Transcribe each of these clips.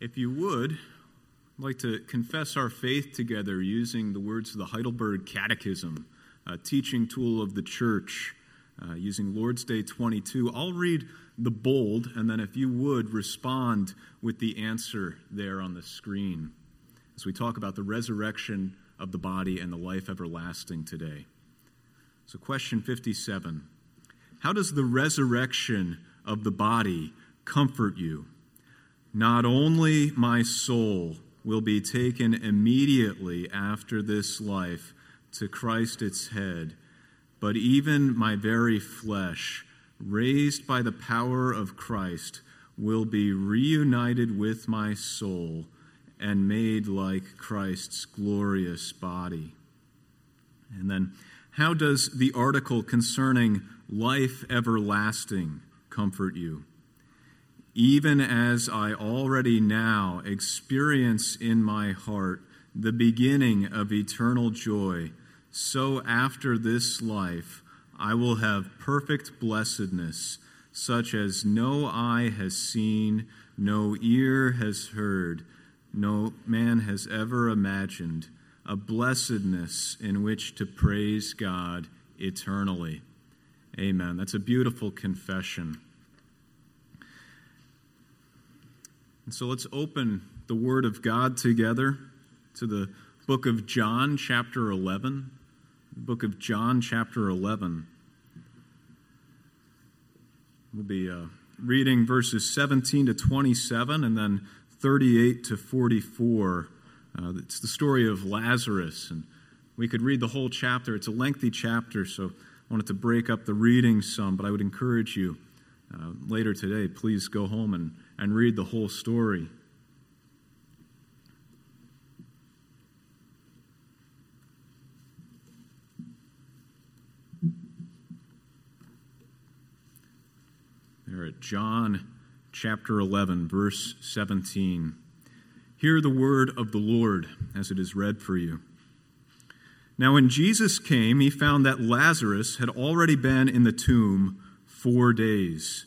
If you would, I'd like to confess our faith together using the words of the Heidelberg Catechism, a teaching tool of the church, uh, using Lord's Day 22. I'll read the bold, and then if you would, respond with the answer there on the screen as we talk about the resurrection of the body and the life everlasting today. So, question 57 How does the resurrection of the body comfort you? Not only my soul will be taken immediately after this life to Christ its head, but even my very flesh, raised by the power of Christ, will be reunited with my soul and made like Christ's glorious body. And then, how does the article concerning life everlasting comfort you? Even as I already now experience in my heart the beginning of eternal joy, so after this life I will have perfect blessedness, such as no eye has seen, no ear has heard, no man has ever imagined, a blessedness in which to praise God eternally. Amen. That's a beautiful confession. And so let's open the Word of God together to the book of John, chapter 11. The book of John, chapter 11. We'll be uh, reading verses 17 to 27 and then 38 to 44. Uh, it's the story of Lazarus. And we could read the whole chapter. It's a lengthy chapter, so I wanted to break up the reading some, but I would encourage you uh, later today, please go home and and read the whole story. There at John chapter 11, verse 17. Hear the word of the Lord as it is read for you. Now, when Jesus came, he found that Lazarus had already been in the tomb four days.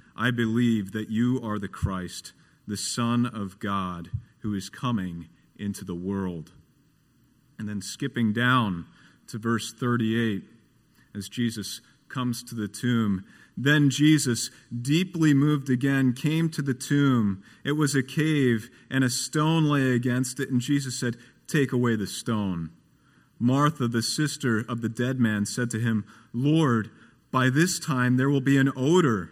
I believe that you are the Christ, the Son of God, who is coming into the world. And then skipping down to verse 38, as Jesus comes to the tomb. Then Jesus, deeply moved again, came to the tomb. It was a cave, and a stone lay against it, and Jesus said, Take away the stone. Martha, the sister of the dead man, said to him, Lord, by this time there will be an odor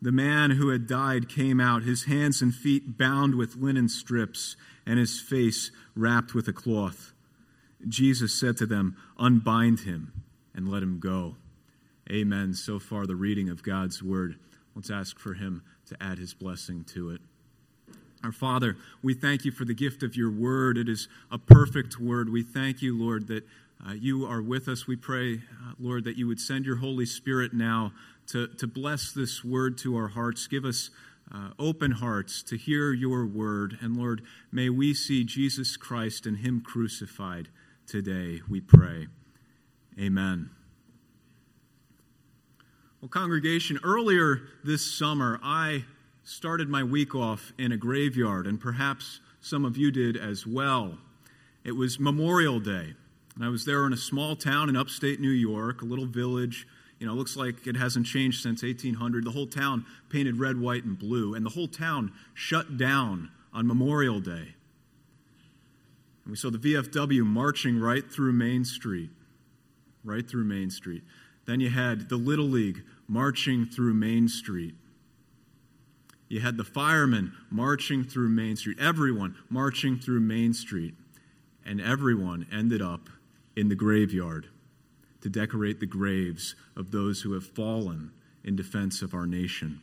The man who had died came out, his hands and feet bound with linen strips, and his face wrapped with a cloth. Jesus said to them, Unbind him and let him go. Amen. So far, the reading of God's word. Let's ask for him to add his blessing to it. Our Father, we thank you for the gift of your word. It is a perfect word. We thank you, Lord, that uh, you are with us. We pray, uh, Lord, that you would send your Holy Spirit now to, to bless this word to our hearts. Give us uh, open hearts to hear your word. And Lord, may we see Jesus Christ and Him crucified today, we pray. Amen. Well, congregation, earlier this summer, I started my week off in a graveyard, and perhaps some of you did as well. It was Memorial Day, and I was there in a small town in upstate New York, a little village you know, it looks like it hasn't changed since 1800. The whole town painted red, white, and blue, and the whole town shut down on Memorial Day. And we saw the VFW marching right through Main Street, right through Main Street. Then you had the Little League marching through Main Street. You had the firemen marching through Main Street, everyone marching through Main Street, and everyone ended up in the graveyard to decorate the graves of those who have fallen in defense of our nation.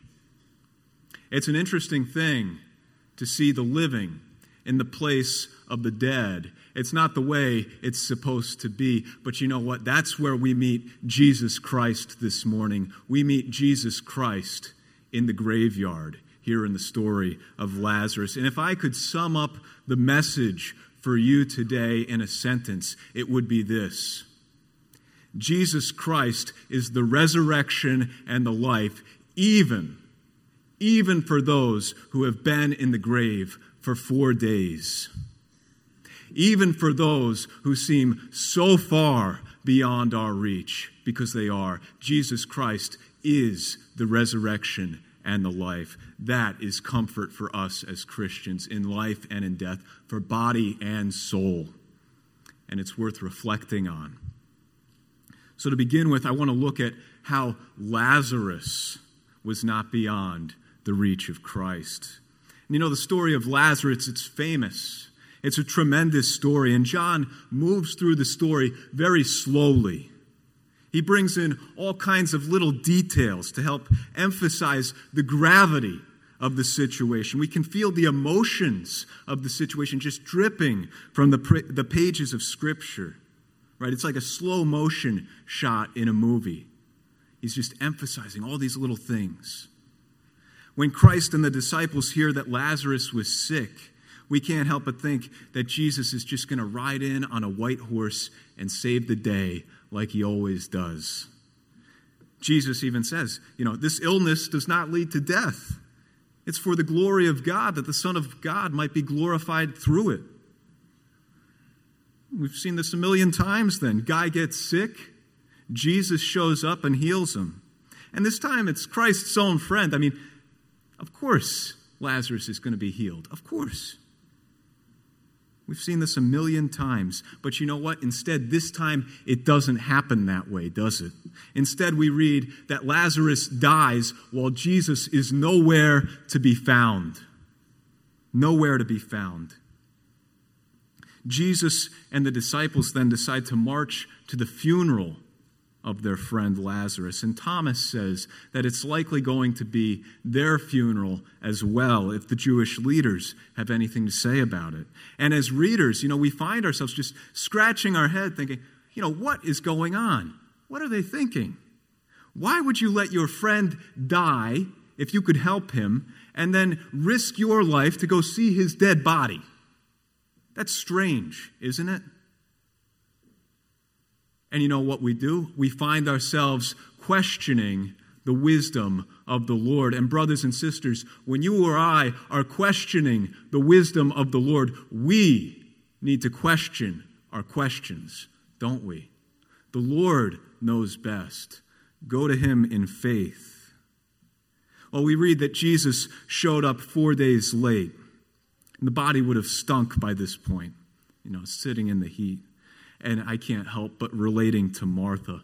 It's an interesting thing to see the living in the place of the dead. It's not the way it's supposed to be, but you know what? That's where we meet Jesus Christ this morning. We meet Jesus Christ in the graveyard here in the story of Lazarus. And if I could sum up the message for you today in a sentence, it would be this Jesus Christ is the resurrection and the life, even, even for those who have been in the grave for four days. Even for those who seem so far beyond our reach, because they are. Jesus Christ is the resurrection and the life. That is comfort for us as Christians in life and in death, for body and soul. And it's worth reflecting on. So, to begin with, I want to look at how Lazarus was not beyond the reach of Christ. And you know, the story of Lazarus, it's famous. It's a tremendous story, and John moves through the story very slowly. He brings in all kinds of little details to help emphasize the gravity of the situation. We can feel the emotions of the situation just dripping from the, the pages of Scripture right? It's like a slow motion shot in a movie. He's just emphasizing all these little things. When Christ and the disciples hear that Lazarus was sick, we can't help but think that Jesus is just going to ride in on a white horse and save the day like he always does. Jesus even says, you know, this illness does not lead to death. It's for the glory of God that the Son of God might be glorified through it. We've seen this a million times then. Guy gets sick, Jesus shows up and heals him. And this time it's Christ's own friend. I mean, of course Lazarus is going to be healed. Of course. We've seen this a million times. But you know what? Instead, this time it doesn't happen that way, does it? Instead, we read that Lazarus dies while Jesus is nowhere to be found. Nowhere to be found. Jesus and the disciples then decide to march to the funeral of their friend Lazarus. And Thomas says that it's likely going to be their funeral as well if the Jewish leaders have anything to say about it. And as readers, you know, we find ourselves just scratching our head thinking, you know, what is going on? What are they thinking? Why would you let your friend die if you could help him and then risk your life to go see his dead body? That's strange, isn't it? And you know what we do? We find ourselves questioning the wisdom of the Lord. And, brothers and sisters, when you or I are questioning the wisdom of the Lord, we need to question our questions, don't we? The Lord knows best. Go to Him in faith. Well, we read that Jesus showed up four days late. The body would have stunk by this point, you know, sitting in the heat. And I can't help but relating to Martha.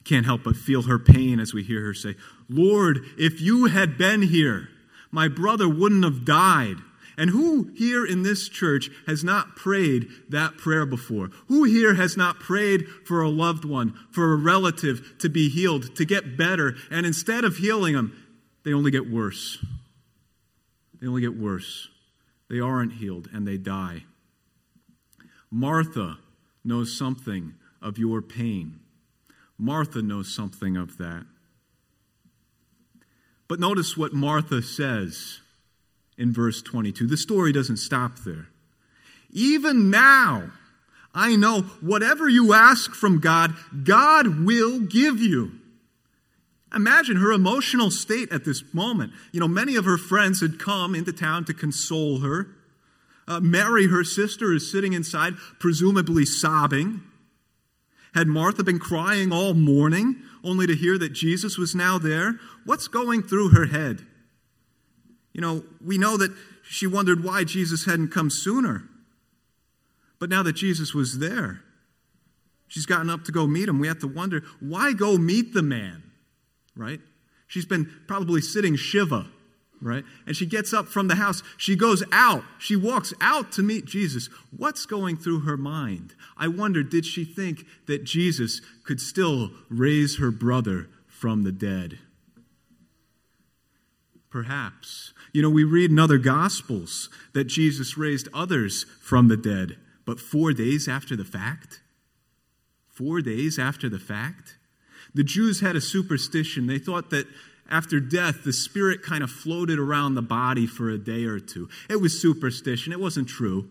I can't help but feel her pain as we hear her say, Lord, if you had been here, my brother wouldn't have died. And who here in this church has not prayed that prayer before? Who here has not prayed for a loved one, for a relative to be healed, to get better, and instead of healing them, they only get worse? They only get worse. They aren't healed and they die. Martha knows something of your pain. Martha knows something of that. But notice what Martha says in verse 22. The story doesn't stop there. Even now, I know whatever you ask from God, God will give you. Imagine her emotional state at this moment. You know, many of her friends had come into town to console her. Uh, Mary, her sister, is sitting inside, presumably sobbing. Had Martha been crying all morning, only to hear that Jesus was now there? What's going through her head? You know, we know that she wondered why Jesus hadn't come sooner. But now that Jesus was there, she's gotten up to go meet him. We have to wonder why go meet the man, right? She's been probably sitting Shiva, right? And she gets up from the house. She goes out. She walks out to meet Jesus. What's going through her mind? I wonder, did she think that Jesus could still raise her brother from the dead? Perhaps. You know, we read in other Gospels that Jesus raised others from the dead. But four days after the fact? Four days after the fact? The Jews had a superstition. They thought that after death, the spirit kind of floated around the body for a day or two. It was superstition. It wasn't true.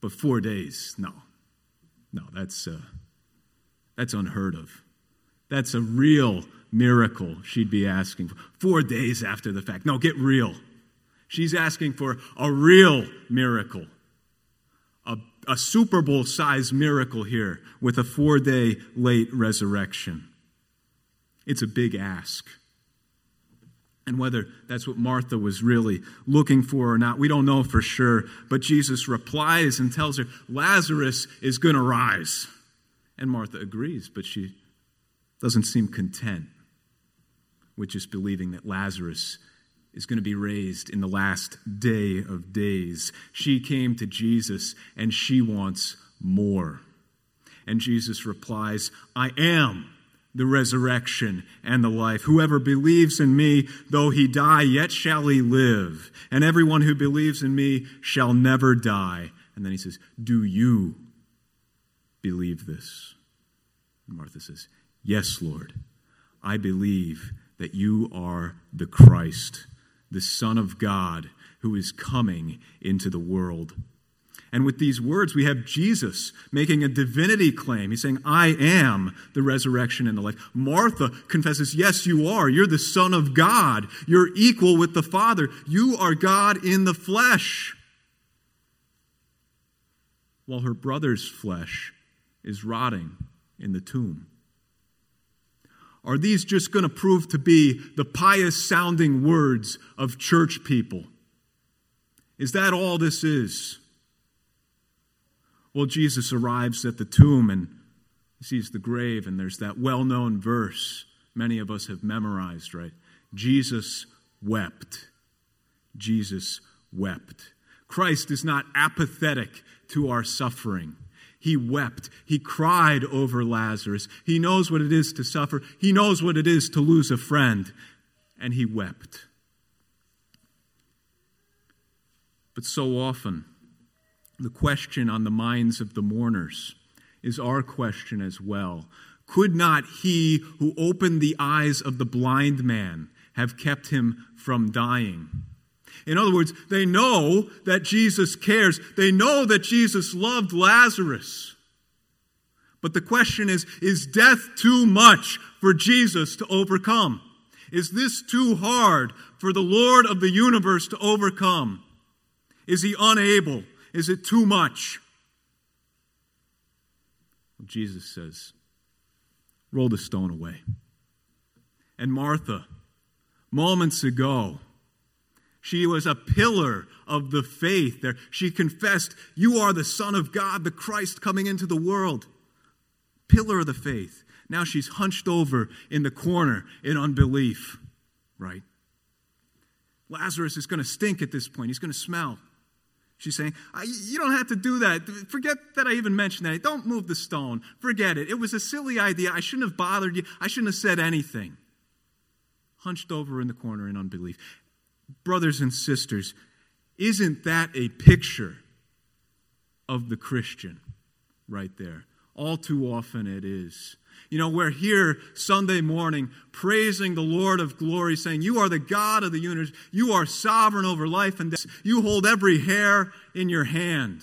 But four days, no. No, that's, uh, that's unheard of. That's a real miracle she'd be asking for. Four days after the fact. No, get real. She's asking for a real miracle a, a Super Bowl sized miracle here with a four day late resurrection. It's a big ask. And whether that's what Martha was really looking for or not, we don't know for sure. But Jesus replies and tells her, Lazarus is going to rise. And Martha agrees, but she doesn't seem content with just believing that Lazarus is going to be raised in the last day of days. She came to Jesus and she wants more. And Jesus replies, I am the resurrection and the life. Whoever believes in me, though he die, yet shall he live. And everyone who believes in me shall never die. And then he says, Do you believe this? And Martha says, Yes, Lord. I believe that you are the Christ the Son of God who is coming into the world. And with these words, we have Jesus making a divinity claim. He's saying, I am the resurrection and the life. Martha confesses, Yes, you are. You're the Son of God. You're equal with the Father. You are God in the flesh. While her brother's flesh is rotting in the tomb. Are these just going to prove to be the pious sounding words of church people? Is that all this is? Well, Jesus arrives at the tomb and sees the grave, and there's that well known verse many of us have memorized, right? Jesus wept. Jesus wept. Christ is not apathetic to our suffering. He wept. He cried over Lazarus. He knows what it is to suffer. He knows what it is to lose a friend. And he wept. But so often, the question on the minds of the mourners is our question as well. Could not he who opened the eyes of the blind man have kept him from dying? In other words, they know that Jesus cares. They know that Jesus loved Lazarus. But the question is is death too much for Jesus to overcome? Is this too hard for the Lord of the universe to overcome? Is he unable? Is it too much? Well, Jesus says, Roll the stone away. And Martha, moments ago, she was a pillar of the faith there. She confessed, You are the Son of God, the Christ coming into the world. Pillar of the faith. Now she's hunched over in the corner in unbelief, right? Lazarus is going to stink at this point. He's going to smell. She's saying, You don't have to do that. Forget that I even mentioned that. Don't move the stone. Forget it. It was a silly idea. I shouldn't have bothered you. I shouldn't have said anything. Hunched over in the corner in unbelief brothers and sisters, isn't that a picture of the Christian right there? All too often it is. You know, we're here Sunday morning praising the Lord of glory, saying, You are the God of the universe. You are sovereign over life and death. You hold every hair in your hand.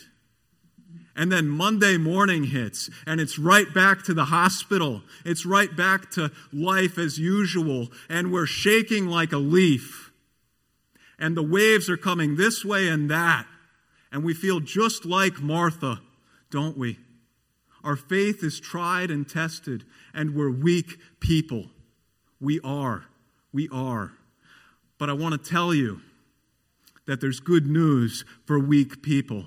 And then Monday morning hits, and it's right back to the hospital. It's right back to life as usual, and we're shaking like a leaf. And the waves are coming this way and that. And we feel just like Martha, don't we? Our faith is tried and tested, and we're weak people. We are. We are. But I want to tell you that there's good news for weak people.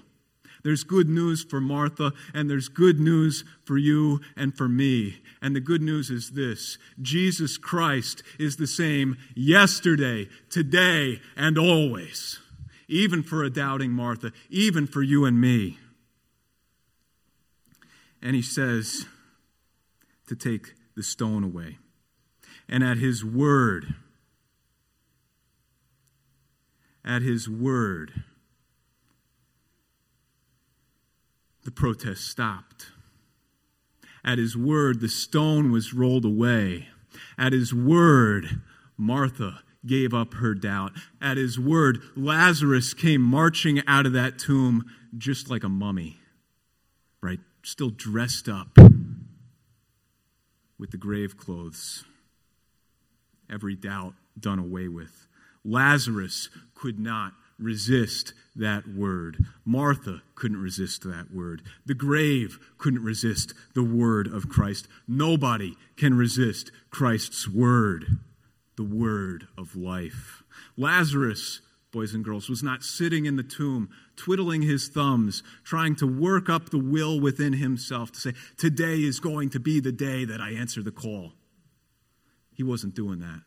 There's good news for Martha, and there's good news for you and for me. And the good news is this Jesus Christ is the same yesterday, today, and always, even for a doubting Martha, even for you and me. And he says to take the stone away. And at his word, at his word, the protest stopped. At his word, the stone was rolled away. At his word, Martha gave up her doubt. At his word, Lazarus came marching out of that tomb just like a mummy? Still dressed up with the grave clothes. Every doubt done away with. Lazarus could not resist that word. Martha couldn't resist that word. The grave couldn't resist the word of Christ. Nobody can resist Christ's word, the word of life. Lazarus, boys and girls, was not sitting in the tomb, twiddling his thumbs, trying to work up the will within himself to say, Today is going to be the day that I answer the call. He wasn't doing that.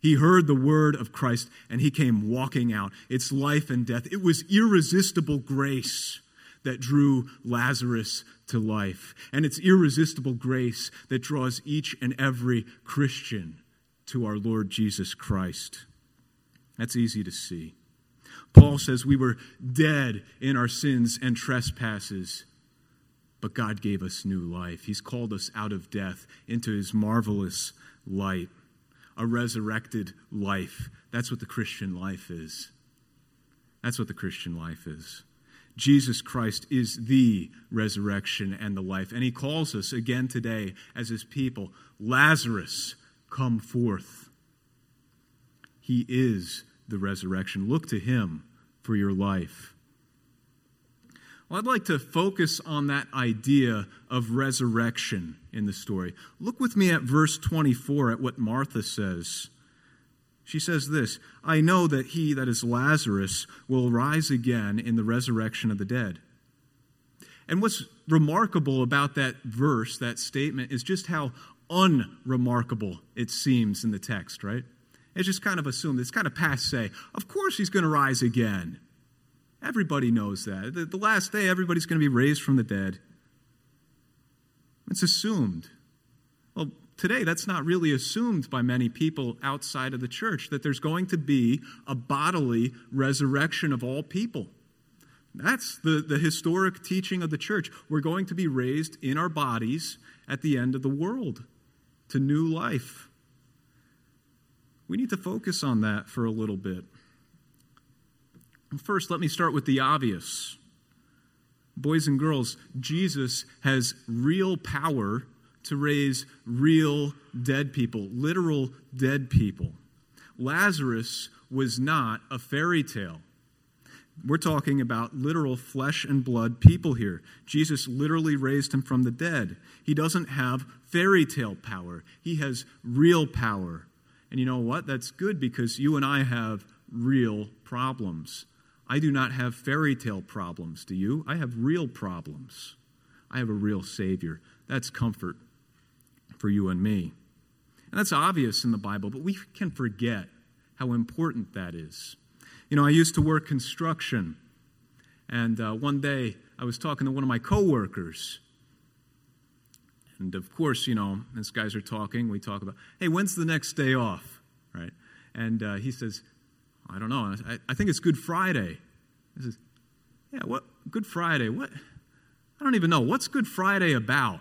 He heard the word of Christ and he came walking out. It's life and death. It was irresistible grace that drew Lazarus to life. And it's irresistible grace that draws each and every Christian to our Lord Jesus Christ. That's easy to see. Paul says we were dead in our sins and trespasses, but God gave us new life. He's called us out of death into his marvelous light a resurrected life. That's what the Christian life is. That's what the Christian life is. Jesus Christ is the resurrection and the life. And he calls us again today as his people Lazarus, come forth. He is the resurrection. Look to him for your life. Well, I'd like to focus on that idea of resurrection in the story. Look with me at verse 24 at what Martha says. She says this I know that he, that is Lazarus, will rise again in the resurrection of the dead. And what's remarkable about that verse, that statement, is just how unremarkable it seems in the text, right? It's just kind of assumed, it's kind of passe. Say, of course he's going to rise again. Everybody knows that. The, the last day, everybody's going to be raised from the dead. It's assumed. Well, today, that's not really assumed by many people outside of the church that there's going to be a bodily resurrection of all people. That's the, the historic teaching of the church. We're going to be raised in our bodies at the end of the world to new life. We need to focus on that for a little bit. First, let me start with the obvious. Boys and girls, Jesus has real power to raise real dead people, literal dead people. Lazarus was not a fairy tale. We're talking about literal flesh and blood people here. Jesus literally raised him from the dead. He doesn't have fairy tale power, he has real power. And you know what? That's good because you and I have real problems. I do not have fairy tale problems, do you? I have real problems. I have a real Savior. That's comfort for you and me. And that's obvious in the Bible, but we can forget how important that is. You know, I used to work construction, and uh, one day I was talking to one of my coworkers. And of course, you know, as guys are talking, we talk about, hey, when's the next day off? Right? And uh, he says, I don't know. I, I think it's Good Friday. He says, Yeah, what? Good Friday. What? I don't even know. What's Good Friday about?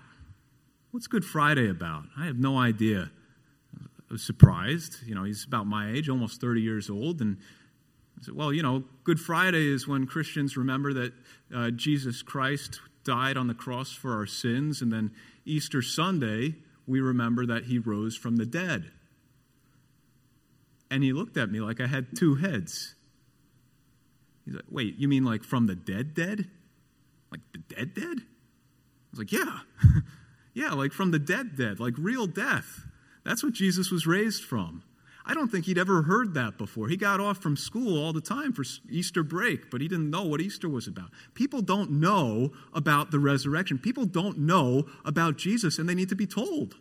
What's Good Friday about? I have no idea. I was surprised. You know, he's about my age, almost 30 years old. And I said, Well, you know, Good Friday is when Christians remember that uh, Jesus Christ died on the cross for our sins. And then Easter Sunday, we remember that he rose from the dead. And he looked at me like I had two heads. He's like, Wait, you mean like from the dead, dead? Like the dead, dead? I was like, Yeah. yeah, like from the dead, dead, like real death. That's what Jesus was raised from. I don't think he'd ever heard that before. He got off from school all the time for Easter break, but he didn't know what Easter was about. People don't know about the resurrection. People don't know about Jesus, and they need to be told.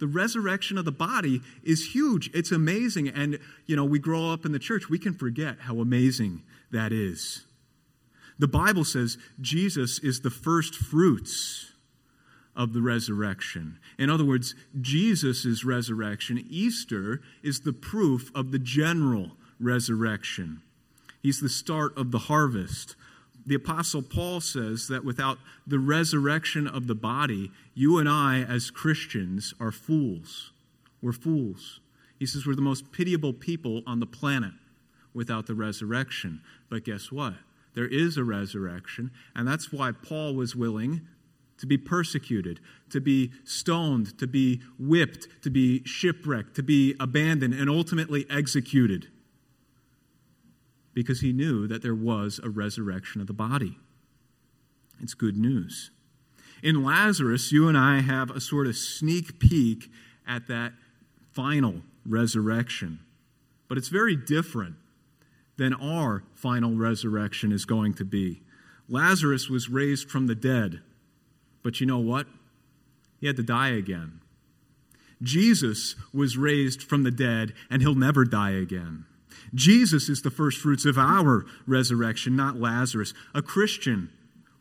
The resurrection of the body is huge. It's amazing. And, you know, we grow up in the church, we can forget how amazing that is. The Bible says Jesus is the first fruits of the resurrection. In other words, Jesus' resurrection, Easter, is the proof of the general resurrection. He's the start of the harvest. The Apostle Paul says that without the resurrection of the body, you and I, as Christians, are fools. We're fools. He says we're the most pitiable people on the planet without the resurrection. But guess what? There is a resurrection, and that's why Paul was willing to be persecuted, to be stoned, to be whipped, to be shipwrecked, to be abandoned, and ultimately executed. Because he knew that there was a resurrection of the body. It's good news. In Lazarus, you and I have a sort of sneak peek at that final resurrection. But it's very different than our final resurrection is going to be. Lazarus was raised from the dead. But you know what? He had to die again. Jesus was raised from the dead, and he'll never die again. Jesus is the first fruits of our resurrection, not Lazarus. A Christian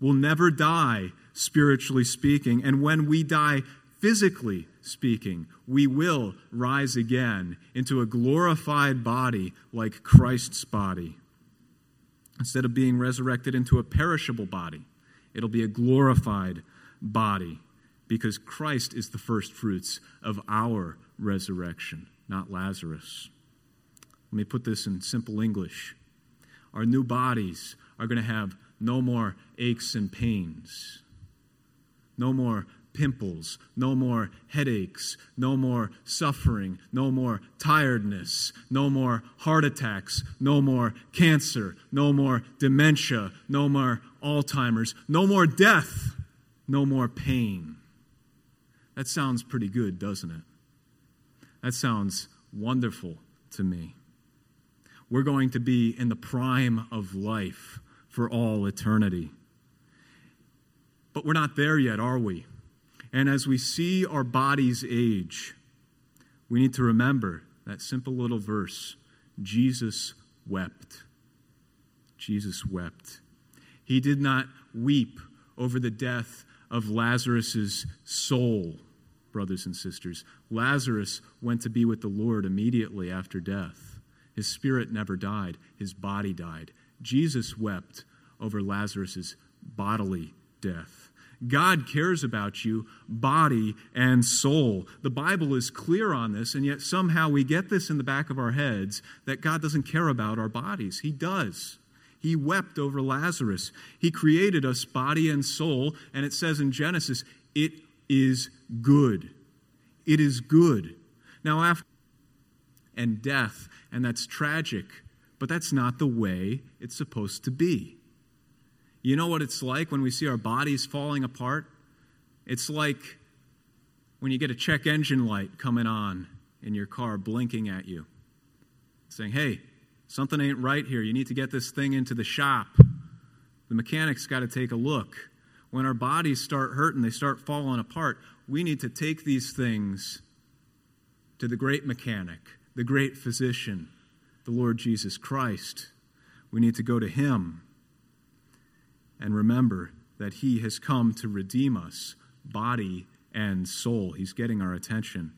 will never die, spiritually speaking. And when we die, physically speaking, we will rise again into a glorified body like Christ's body. Instead of being resurrected into a perishable body, it'll be a glorified body because Christ is the first fruits of our resurrection, not Lazarus. Let me put this in simple English. Our new bodies are going to have no more aches and pains, no more pimples, no more headaches, no more suffering, no more tiredness, no more heart attacks, no more cancer, no more dementia, no more Alzheimer's, no more death no more pain. That sounds pretty good, doesn't it? That sounds wonderful to me. We're going to be in the prime of life for all eternity. But we're not there yet, are we? And as we see our bodies age, we need to remember that simple little verse Jesus wept. Jesus wept. He did not weep over the death of Lazarus's soul, brothers and sisters. Lazarus went to be with the Lord immediately after death. His spirit never died, his body died. Jesus wept over Lazarus's bodily death. God cares about you, body and soul. The Bible is clear on this, and yet somehow we get this in the back of our heads that God doesn't care about our bodies. He does. He wept over Lazarus. He created us body and soul, and it says in Genesis, it is good. It is good. Now, after and death, and that's tragic, but that's not the way it's supposed to be. You know what it's like when we see our bodies falling apart? It's like when you get a check engine light coming on in your car blinking at you, saying, Hey, Something ain't right here. You need to get this thing into the shop. The mechanic's got to take a look. When our bodies start hurting, they start falling apart, we need to take these things to the great mechanic, the great physician, the Lord Jesus Christ. We need to go to Him and remember that He has come to redeem us, body and soul. He's getting our attention.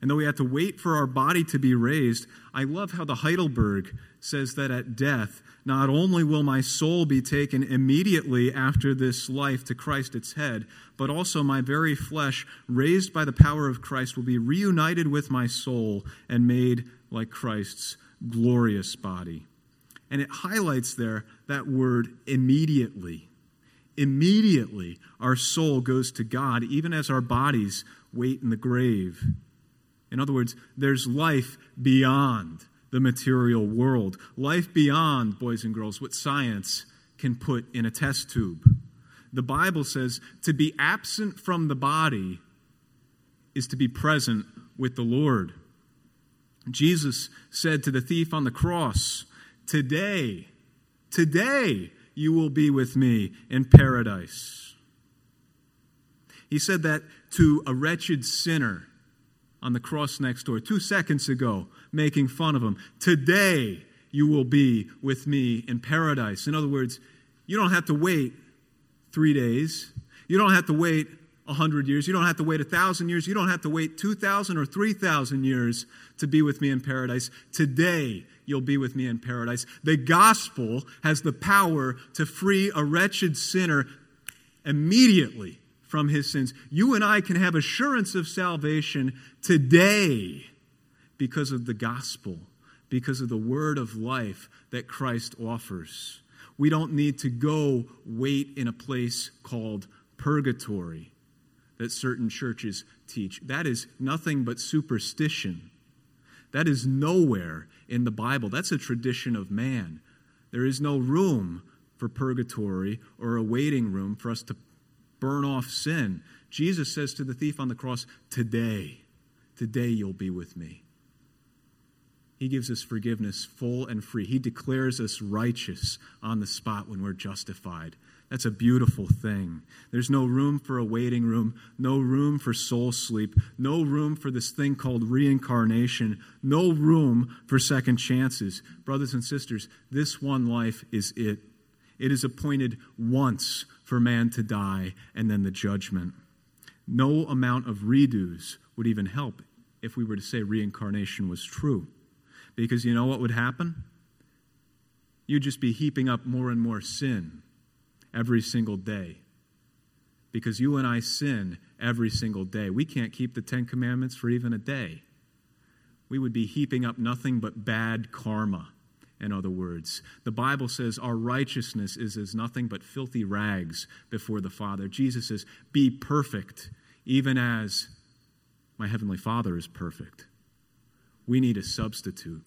And though we have to wait for our body to be raised, I love how the Heidelberg says that at death, not only will my soul be taken immediately after this life to Christ its head, but also my very flesh, raised by the power of Christ, will be reunited with my soul and made like Christ's glorious body. And it highlights there that word immediately. Immediately, our soul goes to God, even as our bodies wait in the grave. In other words, there's life beyond the material world, life beyond, boys and girls, what science can put in a test tube. The Bible says to be absent from the body is to be present with the Lord. Jesus said to the thief on the cross, Today, today you will be with me in paradise. He said that to a wretched sinner on the cross next door two seconds ago, making fun of him. Today you will be with me in paradise. In other words, you don't have to wait three days. You don't have to wait a hundred years. You don't have to wait a thousand years. You don't have to wait two thousand or three thousand years to be with me in paradise. Today you'll be with me in paradise. The gospel has the power to free a wretched sinner immediately from his sins. You and I can have assurance of salvation today because of the gospel, because of the word of life that Christ offers. We don't need to go wait in a place called purgatory that certain churches teach. That is nothing but superstition. That is nowhere in the Bible. That's a tradition of man. There is no room for purgatory or a waiting room for us to burn off sin. Jesus says to the thief on the cross, Today, today you'll be with me. He gives us forgiveness full and free. He declares us righteous on the spot when we're justified. That's a beautiful thing. There's no room for a waiting room, no room for soul sleep, no room for this thing called reincarnation, no room for second chances. Brothers and sisters, this one life is it. It is appointed once for man to die and then the judgment. No amount of redos would even help if we were to say reincarnation was true. Because you know what would happen? You'd just be heaping up more and more sin every single day. Because you and I sin every single day. We can't keep the Ten Commandments for even a day. We would be heaping up nothing but bad karma in other words. The Bible says our righteousness is as nothing but filthy rags before the Father. Jesus says, Be perfect, even as my Heavenly Father is perfect. We need a substitute.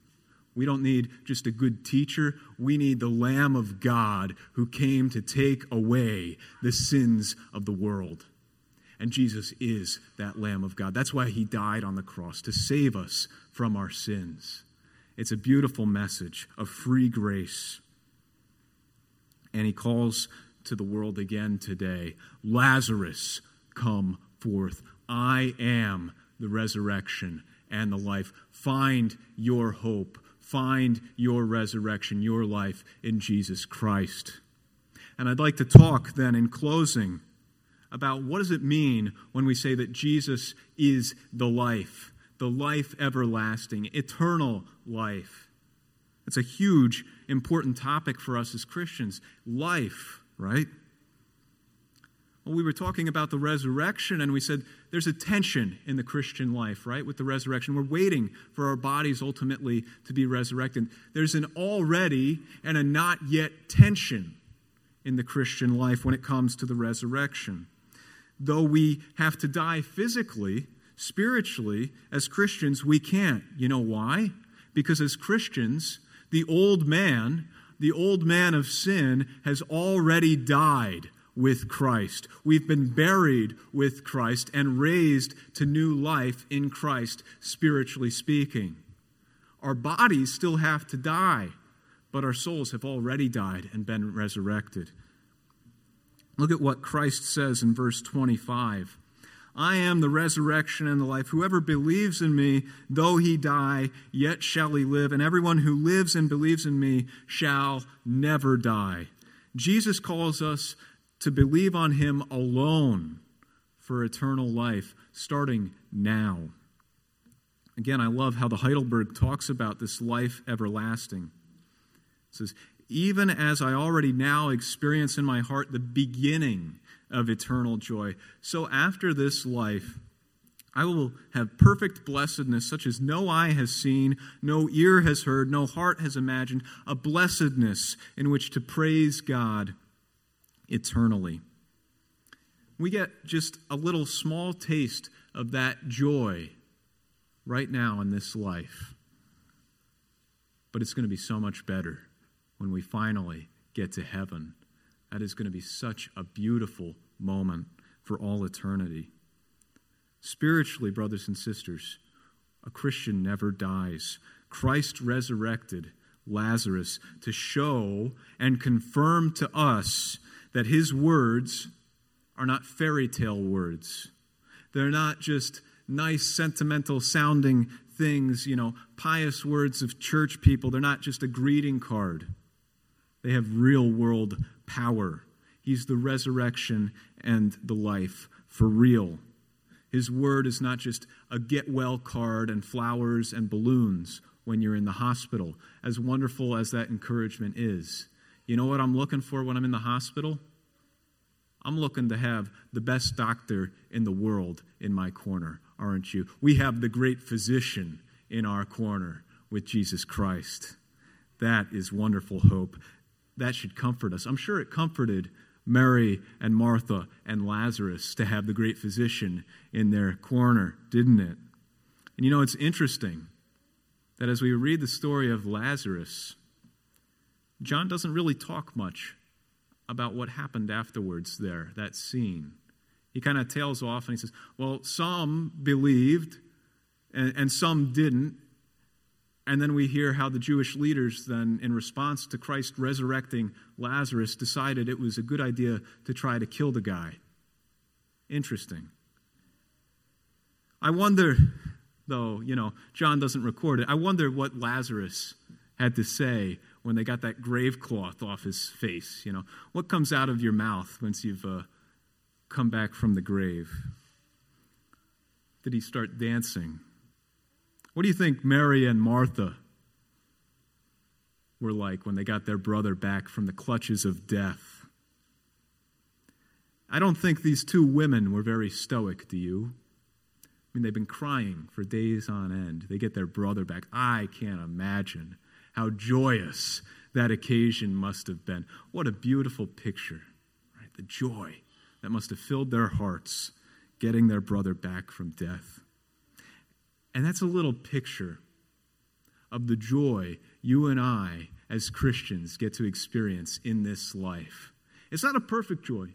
We don't need just a good teacher. We need the Lamb of God who came to take away the sins of the world. And Jesus is that Lamb of God. That's why he died on the cross, to save us from our sins. It's a beautiful message of free grace. And he calls to the world again today Lazarus, come forth. I am the resurrection and the life. Find your hope. Find your resurrection, your life in Jesus Christ. And I'd like to talk then in closing about what does it mean when we say that Jesus is the life the life everlasting, eternal life. It's a huge, important topic for us as Christians. Life, right? Well, we were talking about the resurrection, and we said there's a tension in the Christian life, right? With the resurrection. We're waiting for our bodies ultimately to be resurrected. There's an already and a not yet tension in the Christian life when it comes to the resurrection. Though we have to die physically, Spiritually, as Christians, we can't. You know why? Because as Christians, the old man, the old man of sin, has already died with Christ. We've been buried with Christ and raised to new life in Christ, spiritually speaking. Our bodies still have to die, but our souls have already died and been resurrected. Look at what Christ says in verse 25. I am the resurrection and the life. Whoever believes in me, though he die, yet shall he live. And everyone who lives and believes in me shall never die. Jesus calls us to believe on him alone for eternal life, starting now. Again, I love how the Heidelberg talks about this life everlasting. It says, Even as I already now experience in my heart the beginning of eternal joy, so after this life, I will have perfect blessedness, such as no eye has seen, no ear has heard, no heart has imagined, a blessedness in which to praise God eternally. We get just a little small taste of that joy right now in this life. But it's going to be so much better when we finally get to heaven. That is going to be such a beautiful moment for all eternity. Spiritually, brothers and sisters, a Christian never dies. Christ resurrected Lazarus to show and confirm to us that his words are not fairy tale words. They're not just nice, sentimental sounding things, you know, pious words of church people. They're not just a greeting card, they have real world power. He's the resurrection and the life for real. His word is not just a get well card and flowers and balloons when you're in the hospital, as wonderful as that encouragement is. You know what I'm looking for when I'm in the hospital? I'm looking to have the best doctor in the world in my corner, aren't you? We have the great physician in our corner with Jesus Christ. That is wonderful hope. That should comfort us. I'm sure it comforted Mary and Martha and Lazarus to have the great physician in their corner, didn't it? And you know, it's interesting that as we read the story of Lazarus, John doesn't really talk much about what happened afterwards there, that scene. He kind of tails off and he says, Well, some believed and, and some didn't. And then we hear how the Jewish leaders, then, in response to Christ resurrecting Lazarus, decided it was a good idea to try to kill the guy. Interesting. I wonder, though, you know, John doesn't record it, I wonder what Lazarus had to say when they got that grave cloth off his face. You know, what comes out of your mouth once you've uh, come back from the grave? Did he start dancing? What do you think Mary and Martha were like when they got their brother back from the clutches of death? I don't think these two women were very stoic, do you? I mean, they've been crying for days on end. They get their brother back. I can't imagine how joyous that occasion must have been. What a beautiful picture, right? The joy that must have filled their hearts getting their brother back from death. And that's a little picture of the joy you and I, as Christians, get to experience in this life. It's not a perfect joy,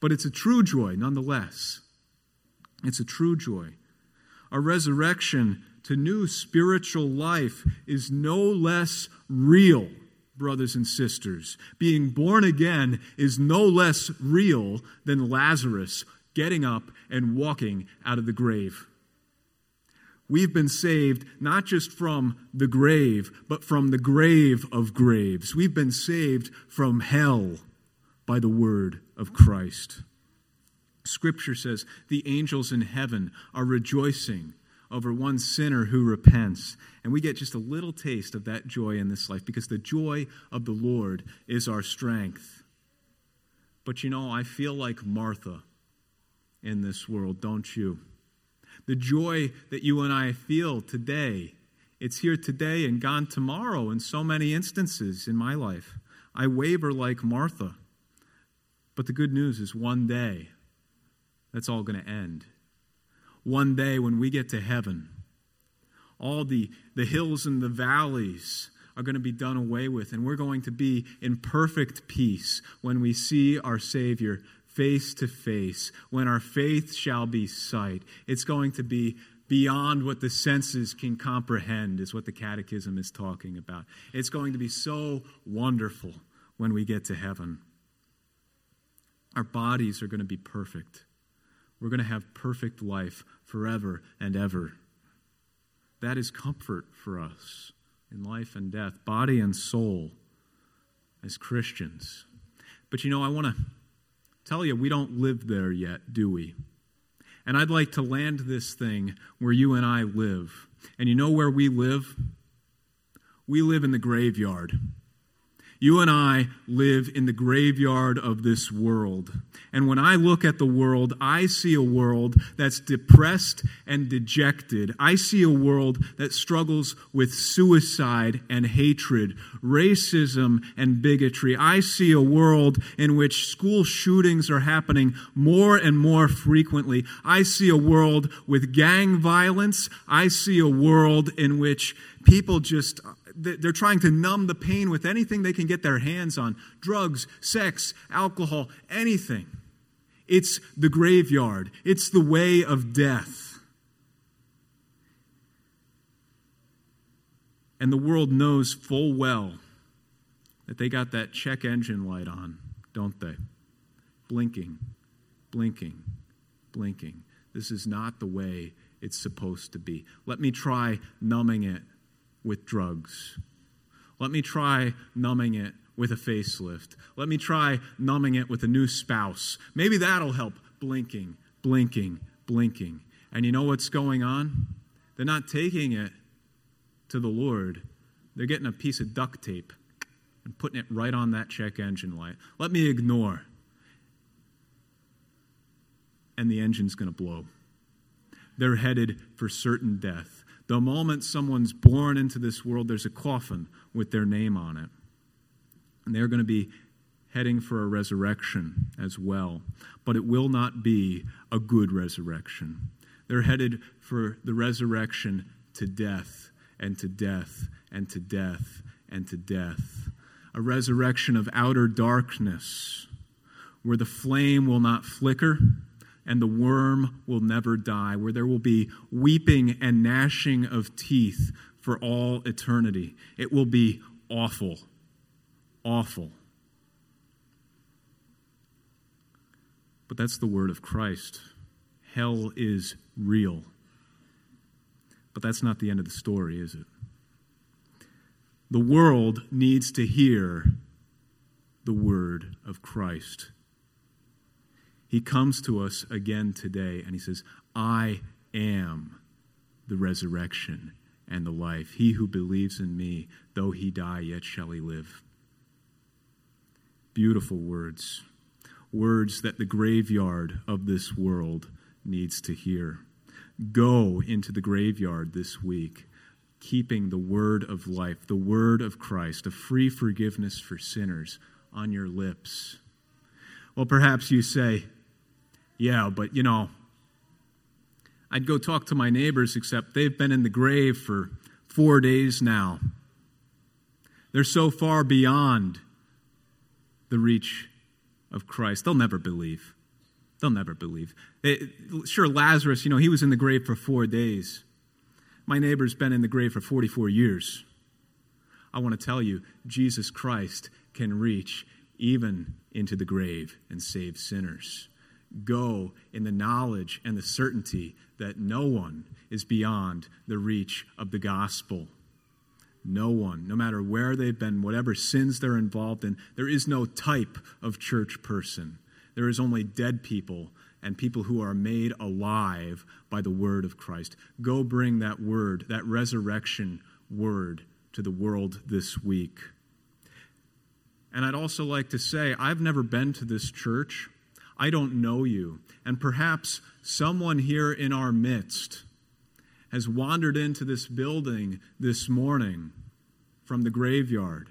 but it's a true joy nonetheless. It's a true joy. Our resurrection to new spiritual life is no less real, brothers and sisters. Being born again is no less real than Lazarus getting up and walking out of the grave. We've been saved not just from the grave, but from the grave of graves. We've been saved from hell by the word of Christ. Scripture says the angels in heaven are rejoicing over one sinner who repents. And we get just a little taste of that joy in this life because the joy of the Lord is our strength. But you know, I feel like Martha in this world, don't you? The joy that you and I feel today, it's here today and gone tomorrow in so many instances in my life. I waver like Martha. But the good news is one day, that's all going to end. One day when we get to heaven, all the, the hills and the valleys are going to be done away with, and we're going to be in perfect peace when we see our Savior face to face, when our faith shall be sight. It's going to be beyond what the senses can comprehend, is what the Catechism is talking about. It's going to be so wonderful when we get to heaven. Our bodies are going to be perfect. We're going to have perfect life forever and ever. That is comfort for us in life and death, body and soul, as Christians. But you know, I want to tell you, we don't live there yet, do we? And I'd like to land this thing where you and I live. And you know where we live? We live in the graveyard. You and I live in the graveyard of this world. And when I look at the world, I see a world that's depressed and dejected. I see a world that struggles with suicide and hatred, racism and bigotry. I see a world in which school shootings are happening more and more frequently. I see a world with gang violence. I see a world in which people just they're trying to numb the pain with anything they can get their hands on drugs, sex, alcohol, anything. It's the graveyard, it's the way of death. And the world knows full well that they got that check engine light on, don't they? Blinking, blinking, blinking. This is not the way it's supposed to be. Let me try numbing it with drugs. Let me try numbing it with a facelift. Let me try numbing it with a new spouse. Maybe that'll help. Blinking, blinking, blinking. And you know what's going on? They're not taking it to the Lord, they're getting a piece of duct tape and putting it right on that check engine light. Let me ignore. And the engine's going to blow. They're headed for certain death. The moment someone's born into this world, there's a coffin with their name on it. And they're going to be heading for a resurrection as well. But it will not be a good resurrection. They're headed for the resurrection to death and to death and to death and to death. A resurrection of outer darkness where the flame will not flicker and the worm will never die, where there will be weeping and gnashing of teeth for all eternity. It will be awful, awful. But that's the word of Christ. Hell is real. But that's not the end of the story, is it? The world needs to hear the word of Christ. He comes to us again today and he says, I am the resurrection and the life. He who believes in me, though he die, yet shall he live. Beautiful words. Words that the graveyard of this world needs to hear. Go into the graveyard this week, keeping the word of life, the word of Christ, a free forgiveness for sinners on your lips. Well, perhaps you say, yeah, but you know, I'd go talk to my neighbors, except they've been in the grave for four days now. They're so far beyond the reach of Christ. They'll never believe. They'll never believe. It, sure, Lazarus, you know, he was in the grave for four days. My neighbor's been in the grave for 44 years. I want to tell you, Jesus Christ can reach even into the grave and save sinners go in the knowledge and the certainty that no one is beyond the reach of the gospel. No one, no matter where they've been, whatever sins they're involved in, there is no type of church person. There is only dead people and people who are made alive by the word of Christ. Go bring that word, that resurrection word, to the world this week. And I'd also like to say, I've never been to this church. I don't know you. And perhaps someone here in our midst has wandered into this building this morning from the graveyard.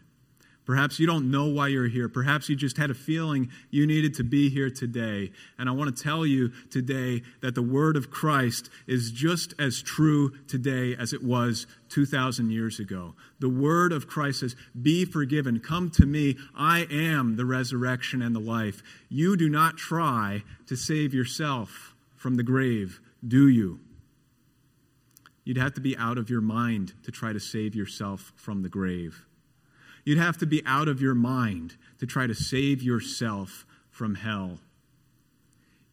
Perhaps you don't know why you're here. Perhaps you just had a feeling you needed to be here today. And I want to tell you today that the word of Christ is just as true today as it was 2,000 years ago. The word of Christ says, Be forgiven. Come to me. I am the resurrection and the life. You do not try to save yourself from the grave, do you? You'd have to be out of your mind to try to save yourself from the grave. You'd have to be out of your mind to try to save yourself from hell.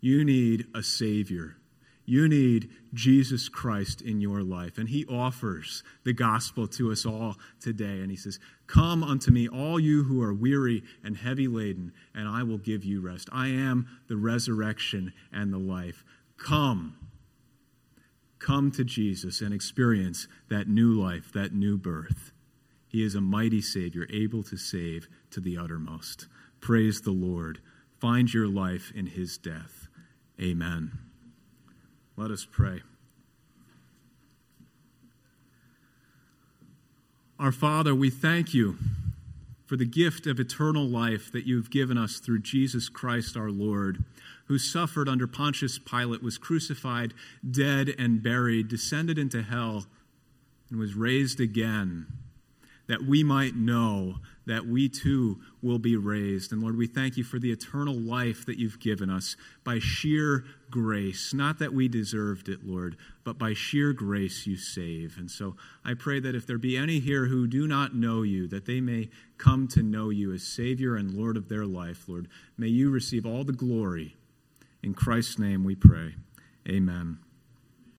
You need a Savior. You need Jesus Christ in your life. And He offers the gospel to us all today. And He says, Come unto me, all you who are weary and heavy laden, and I will give you rest. I am the resurrection and the life. Come. Come to Jesus and experience that new life, that new birth. He is a mighty Savior, able to save to the uttermost. Praise the Lord. Find your life in His death. Amen. Let us pray. Our Father, we thank you for the gift of eternal life that you've given us through Jesus Christ our Lord, who suffered under Pontius Pilate, was crucified, dead, and buried, descended into hell, and was raised again that we might know that we too will be raised. And Lord, we thank you for the eternal life that you've given us by sheer grace. Not that we deserved it, Lord, but by sheer grace you save. And so I pray that if there be any here who do not know you, that they may come to know you as Savior and Lord of their life, Lord. May you receive all the glory. In Christ's name we pray. Amen.